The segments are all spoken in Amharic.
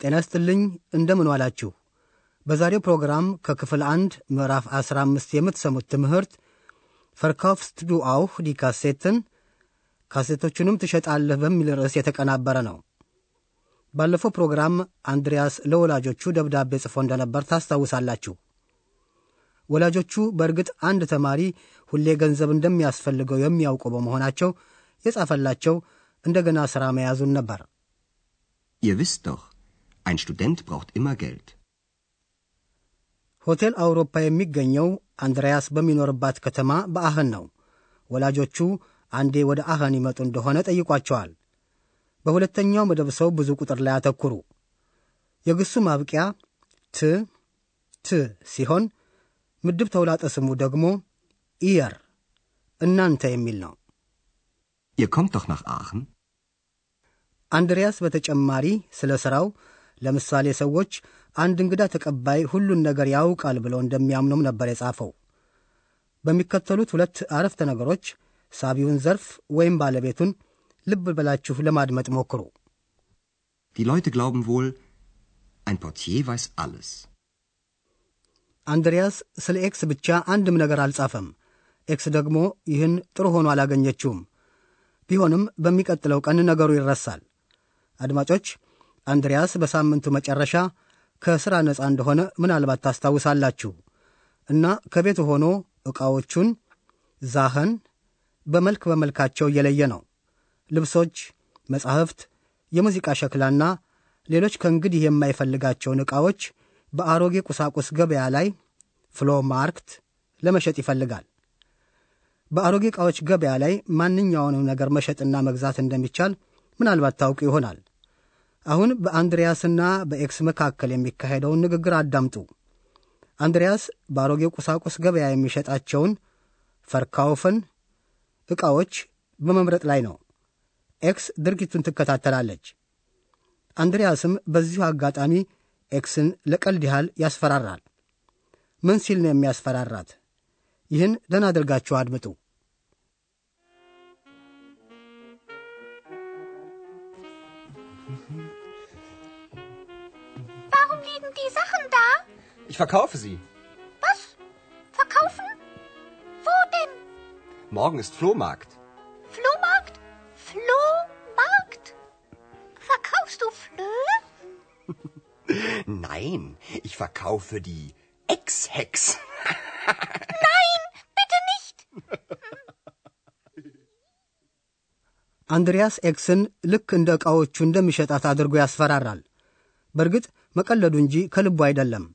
ጤና ይስጥልኝ እንደምን ዋላችሁ። በዛሬው ፕሮግራም ከክፍል አንድ ምዕራፍ 15 የምትሰሙት ትምህርት Verkaufst du auch die Kassetten ካሴቶቹንም ትሸጣለህ በሚል ርዕስ የተቀናበረ ነው። ባለፈው ፕሮግራም አንድሪያስ ለወላጆቹ ደብዳቤ ጽፎ እንደነበር ታስታውሳላችሁ። ወላጆቹ በእርግጥ አንድ ተማሪ ሁሌ ገንዘብ እንደሚያስፈልገው የሚያውቁ በመሆናቸው የጻፈላቸው እንደገና ሥራ መያዙን ነበር። Ihr wisst doch, ein Student braucht immer Geld. ሆቴል አውሮፓ የሚገኘው አንድሪያስ በሚኖርባት ከተማ በአኸን ነው። ወላጆቹ አንዴ ወደ አኸን ይመጡ እንደሆነ ጠይቋቸዋል። በሁለተኛው መደብ ሰው ብዙ ቁጥር ላይ አተኩሩ። የግሱ ማብቂያ ት ት ሲሆን ምድብ ተውላጠ ስሙ ደግሞ ኢየር እናንተ የሚል ነው። Ihr kommt doch nach Aachen? አንድሪያስ በተጨማሪ ስለ ሥራው ለምሳሌ ሰዎች አንድ እንግዳ ተቀባይ ሁሉን ነገር ያውቃል ብለው እንደሚያምኑም ነበር የጻፈው። በሚከተሉት ሁለት አረፍተ ነገሮች ሳቢውን ዘርፍ ወይም ባለቤቱን ልብ ብላችሁ ለማድመጥ ሞክሩ። Die Leute glauben wohl, ein Portier weiß alles. አንድሪያስ ስለ ኤክስ ብቻ አንድም ነገር አልጻፈም። ኤክስ ደግሞ ይህን ጥሩ ሆኖ አላገኘችውም። ቢሆንም በሚቀጥለው ቀን ነገሩ ይረሳል። አድማጮች፣ አንድሪያስ በሳምንቱ መጨረሻ ከሥራ ነፃ እንደሆነ ምናልባት ታስታውሳላችሁ እና ከቤቱ ሆኖ ዕቃዎቹን Sachen በመልክ በመልካቸው እየለየ ነው። ልብሶች፣ መጻሕፍት፣ የሙዚቃ ሸክላና ሌሎች ከእንግዲህ የማይፈልጋቸውን ዕቃዎች በአሮጌ ቁሳቁስ ገበያ ላይ ፍሎ ማርክት ለመሸጥ ይፈልጋል። በአሮጌ ዕቃዎች ገበያ ላይ ማንኛውንም ነገር መሸጥና መግዛት እንደሚቻል ምናልባት ታውቁ ይሆናል። አሁን በአንድሪያስና በኤክስ መካከል የሚካሄደውን ንግግር አዳምጡ። አንድሪያስ በአሮጌ ቁሳቁስ ገበያ የሚሸጣቸውን verkaufen ዕቃዎች በመምረጥ ላይ ነው። ኤክስ ድርጊቱን ትከታተላለች። አንድሪያስም በዚሁ አጋጣሚ ኤክስን ለቀልድ ያህል ያስፈራራል። ምን ሲል ነው የሚያስፈራራት? ይህን ደህና አድርጋችሁ አድምጡ። Ich verkaufe sie. Was? Verkaufen? Wo denn? Morgen ist Flohmarkt. Flohmarkt? Flohmarkt? Verkaufst du Flöhe? Nein, ich verkaufe die Ex-Hex. Nein, bitte nicht. አንድሪያስ ኤክስን ልክ እንደ ዕቃዎቹ እንደሚሸጣት አድርጎ ያስፈራራል። በእርግጥ መቀለዱ እንጂ ከልቡ አይደለም።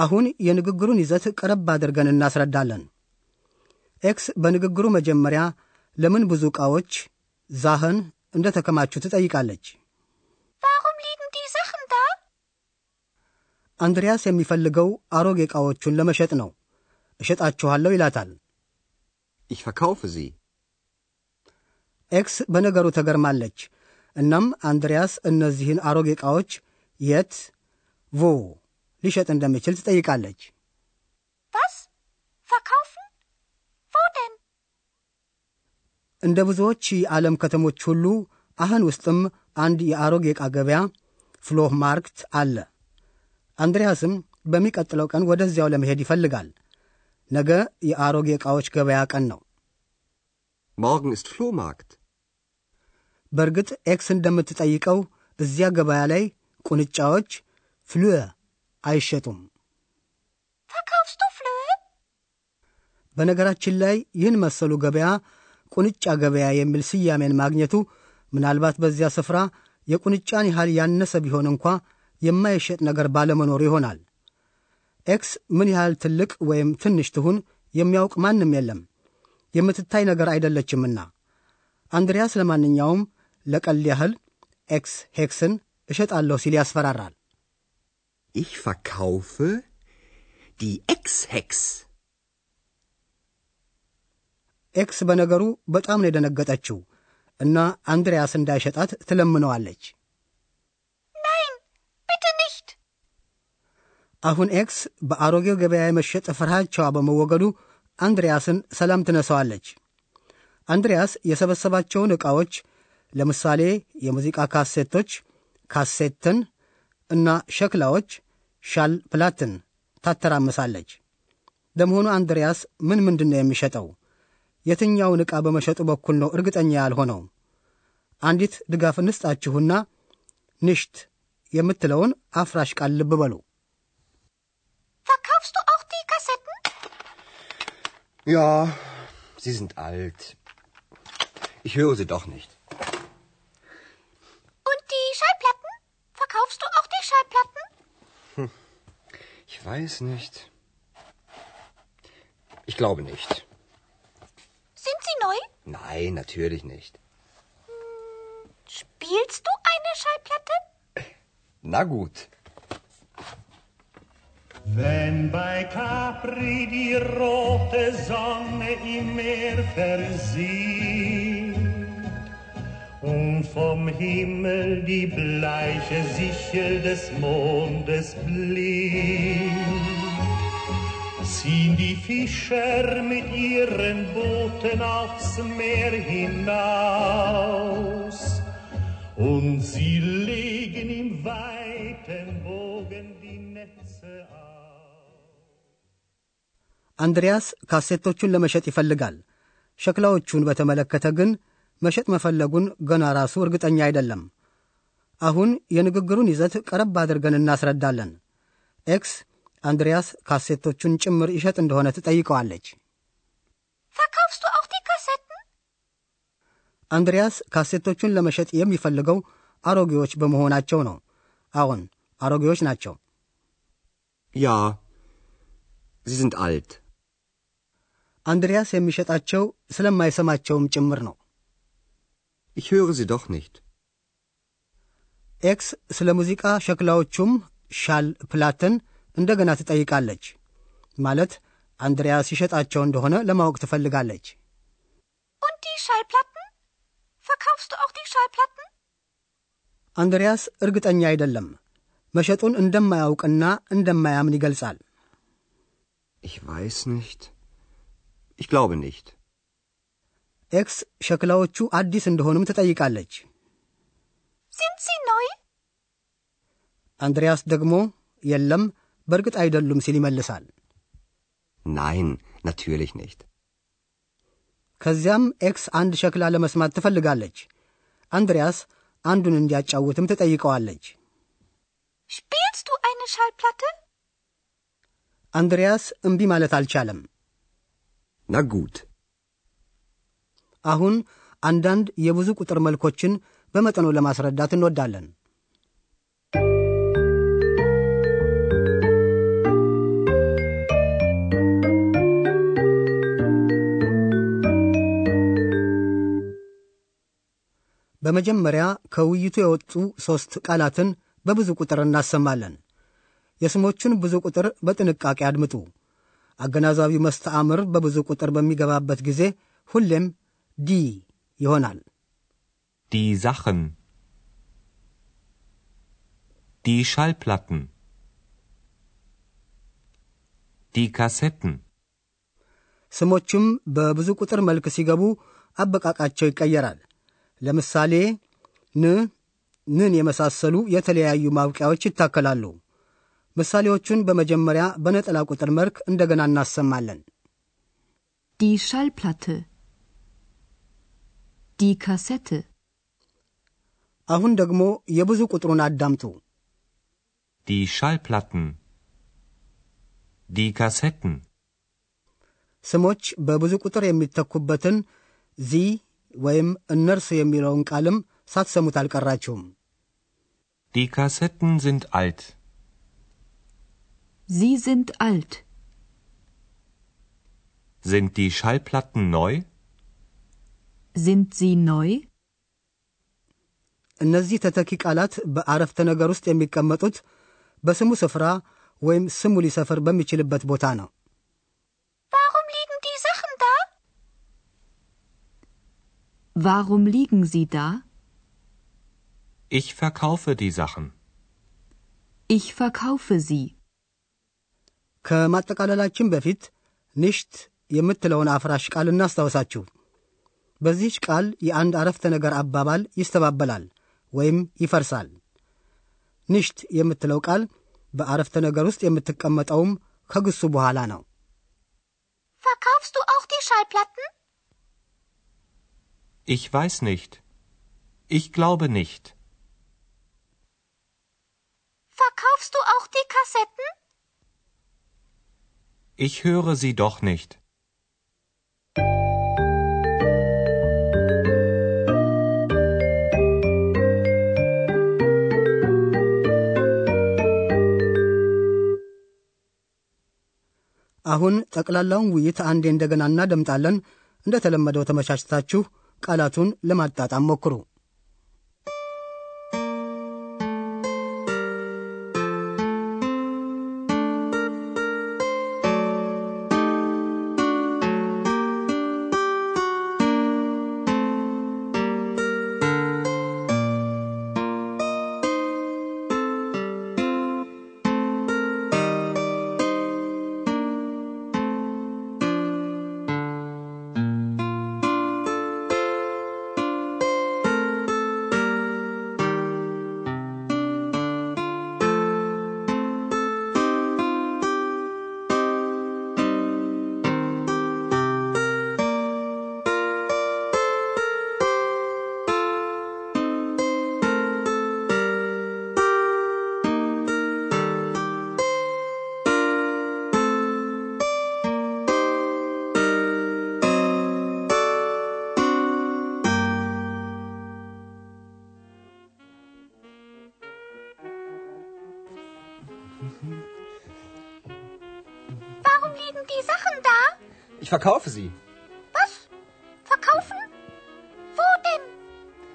አሁን የንግግሩን ይዘት ቀረብ አድርገን እናስረዳለን። ኤክስ በንግግሩ መጀመሪያ ለምን ብዙ ዕቃዎች Sachen እንደ ተከማቹ ትጠይቃለች። Warum liegen die Sachen da? አንድሪያስ የሚፈልገው አሮጌ ዕቃዎቹን ለመሸጥ ነው። እሸጣችኋለሁ ይላታል። Ich verkaufe sie. ኤክስ በነገሩ ተገርማለች። እናም አንድሪያስ እነዚህን አሮጌ ዕቃዎች የት ቮ ሊሸጥ እንደሚችል ትጠይቃለች።? Verkaufen? Wo denn? እንደ ብዙዎች የዓለም ከተሞች ሁሉ አህን ውስጥም አንድ የአሮጌ ዕቃ ገበያ Flohmarkt አለ። አንድሪያስም በሚቀጥለው ቀን ወደዚያው ለመሄድ ይፈልጋል። ነገ የአሮጌ ዕቃዎች ገበያ ቀን ነው። Morgen ist Flohmarkt. በእርግጥ ኤክስ እንደምትጠይቀው እዚያ ገበያ ላይ ቁንጫዎች Flöhe አይሸጡም።? በነገራችን ላይ ይህን መሰሉ ገበያ ቁንጫ ገበያ የሚል ስያሜን ማግኘቱ ምናልባት በዚያ ስፍራ የቁንጫን ያህል ያነሰ ቢሆን እንኳ የማይሸጥ ነገር ባለመኖሩ ይሆናል። ኤክስ ምን ያህል ትልቅ ወይም ትንሽ ትሁን የሚያውቅ ማንም የለም። የምትታይ ነገር አይደለችምና። አንድሪያስ ለማንኛውም ለቀልድ ያህል ኤክስ ሄክስን እሸጣለሁ ሲል ያስፈራራል። Ich verkaufe die Ex-Hex. ኤክስ በነገሩ በጣም ነው የደነገጠችው እና አንድሪያስ እንዳይሸጣት ትለምነዋለች። Nein, bitte nicht. አሁን ኤክስ በአሮጌው ገበያ የመሸጥ ፍርሃቻዋ በመወገዱ አንድሪያስን ሰላም ትነሳዋለች። አንድሪያስ የሰበሰባቸውን ዕቃዎች ለምሳሌ የሙዚቃ ካሴቶች፣ Kassetten እና ሸክላዎች Schallplatten ታተራምሳለች። ለመሆኑ አንድሪያስ ምን ምንድን ነው የሚሸጠው? የትኛውን ዕቃ በመሸጡ በኩል ነው እርግጠኛ ያልሆነው? አንዲት ድጋፍ እንስጣችሁና ንሽት የምትለውን አፍራሽ ቃል ልብ በሉ። Verkaufst du auch die Kassetten? Ja, sie sind alt. Ich höre sie doch nicht. Ich weiß nicht. Ich glaube nicht. Sind sie neu? Nein, natürlich nicht. Spielst du eine Schallplatte? Na gut. Wenn bei Capri die rote Sonne im Meer versieht und vom Himmel die bleiche Sichel des Mondes blinkt, ziehen die Fischer mit ihren Booten aufs Meer hinaus und sie legen im weiten Bogen die Netze aus. አንድሪያስ ካሴቶቹን ለመሸጥ ይፈልጋል። ሸክላዎቹን በተመለከተ ግን መሸጥ መፈለጉን ገና ራሱ እርግጠኛ አይደለም። አሁን የንግግሩን ይዘት ቀረብ አድርገን እናስረዳለን። ኤክስ አንድሪያስ ካሴቶቹን ጭምር ይሸጥ እንደሆነ ትጠይቀዋለች። auch die Kassetten? አንድሪያስ ካሴቶቹን ለመሸጥ የሚፈልገው አሮጌዎች በመሆናቸው ነው። አዎን አሮጌዎች ናቸው። Ja, sie sind alt. አንድሪያስ የሚሸጣቸው ስለማይሰማቸውም ጭምር ነው። Ich höre sie doch nicht. ኤክስ ስለ ሙዚቃ ሸክላዎቹም Schallplatten እንደገና ትጠይቃለች። ማለት አንድሪያስ ይሸጣቸው እንደሆነ ለማወቅ ትፈልጋለች። Und die Schallplatten? Verkaufst du auch die Schallplatten? አንድሪያስ እርግጠኛ አይደለም። መሸጡን እንደማያውቅና እንደማያምን ይገልጻል። Ich weiß nicht. Ich glaube nicht. ኤክስ ሸክላዎቹ አዲስ እንደሆኑም ትጠይቃለች። sie neu? አንድሪያስ ደግሞ የለም፣ በእርግጥ አይደሉም ሲል ይመልሳል። Nein, natürlich nicht. ከዚያም ኤክስ አንድ ሸክላ ለመስማት ትፈልጋለች። አንድሪያስ አንዱን እንዲያጫውትም ትጠይቀዋለች። du eine Schallplatte? አንድሪያስ እምቢ ማለት አልቻለም። gut. አሁን አንዳንድ የብዙ ቁጥር መልኮችን በመጠኑ ለማስረዳት እንወዳለን። በመጀመሪያ ከውይይቱ የወጡ ሦስት ቃላትን በብዙ ቁጥር እናሰማለን። የስሞቹን ብዙ ቁጥር በጥንቃቄ አድምጡ። አገናዛቢው መስተአምር በብዙ ቁጥር በሚገባበት ጊዜ ሁሌም ዲ ይሆናል። Die Sachen. Die Schallplatten. Die Kassetten. ስሞቹም በብዙ ቁጥር መልክ ሲገቡ አበቃቃቸው ይቀየራል። ለምሳሌ ን፣ ንን የመሳሰሉ የተለያዩ ማብቂያዎች ይታከላሉ። ምሳሌዎቹን በመጀመሪያ በነጠላ ቁጥር መልክ እንደገና እናሰማለን። Die Schallplatte. Die Kassette. አሁን ደግሞ የብዙ ቁጥሩን አዳምጡ። Die Schallplatten. Die Kassetten. ስሞች በብዙ ቁጥር የሚተኩበትን ዚ ወይም እነርሱ የሚለውን ቃልም ሳትሰሙት አልቀራችሁም። Die Kassetten sind alt. Sie sind alt. Sind die Schallplatten neu? Sind sie neu? እነዚህ ተተኪ ቃላት በአረፍተ ነገር ውስጥ የሚቀመጡት በስሙ ስፍራ ወይም ስሙ ሊሰፍር በሚችልበት ቦታ ነው። Warum liegen die Sachen da? Warum liegen sie da? Ich verkaufe die Sachen. Ich verkaufe sie. ከማጠቃለላችን በፊት ንሽት የምትለውን አፍራሽ ቃል እናስታውሳችሁ። በዚህች ቃል የአንድ አረፍተ ነገር አባባል ይስተባበላል ወይም ይፈርሳል። ንሽት የምትለው ቃል በአረፍተ ነገር ውስጥ የምትቀመጠውም ከግሱ በኋላ ነው። Verkaufst du auch die Schallplatten? Ich weiß nicht. Ich glaube nicht. Verkaufst du auch die Kassetten? Ich höre sie doch nicht. አሁን ጠቅላላውን ውይይት አንዴ እንደገና እናደምጣለን። እንደተለመደው ተመቻችታችሁ ቃላቱን ለማጣጣም ሞክሩ። verkaufe sie. Was? Verkaufen? Wo denn?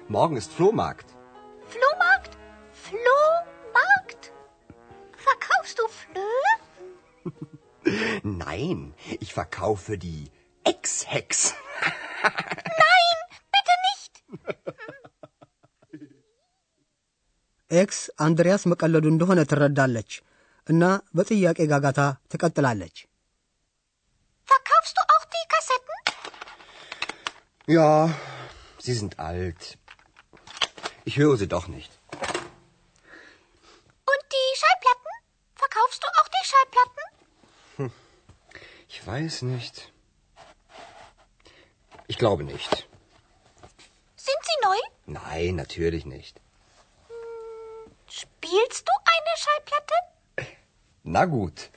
Morgen ist Flohmarkt. Flohmarkt? Flohmarkt? Verkaufst du Flöhe? Nein, ich verkaufe die Ex-Hex. Nein, bitte nicht. ኤክስ አንድሪያስ መቀለዱ እንደሆነ ትረዳለች እና በጥያቄ ጋጋታ ትቀጥላለች። Ja, sie sind alt. Ich höre sie doch nicht. Und die Schallplatten? Verkaufst du auch die Schallplatten? Ich weiß nicht. Ich glaube nicht. Sind sie neu? Nein, natürlich nicht. Spielst du eine Schallplatte? Na gut.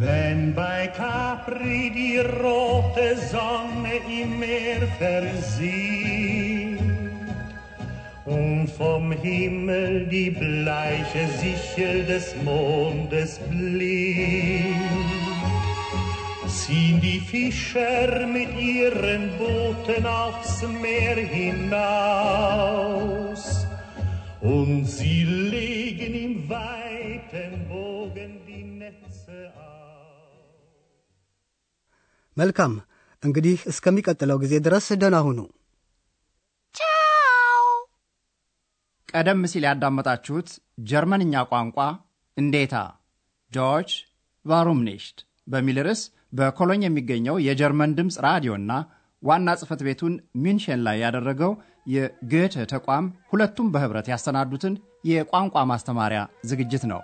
Wenn bei Capri die rote Sonne im Meer versieht und vom Himmel die bleiche Sichel des Mondes blinkt, ziehen die Fischer mit ihren Booten aufs Meer hinaus und sie legen im weiten Bogen die Netze aus. መልካም እንግዲህ እስከሚቀጥለው ጊዜ ድረስ ደህና ሁኑ። Ciao. ቀደም ሲል ያዳመጣችሁት ጀርመንኛ ቋንቋ እንዴታ ጆርጅ ቫሩም ኒሽት በሚል ርዕስ በኮሎኝ የሚገኘው የጀርመን ድምፅ ራዲዮና ዋና ጽሕፈት ቤቱን ሚንሽን ላይ ያደረገው የጎethe ተቋም ሁለቱም በኅብረት ያሰናዱትን የቋንቋ ማስተማሪያ ዝግጅት ነው።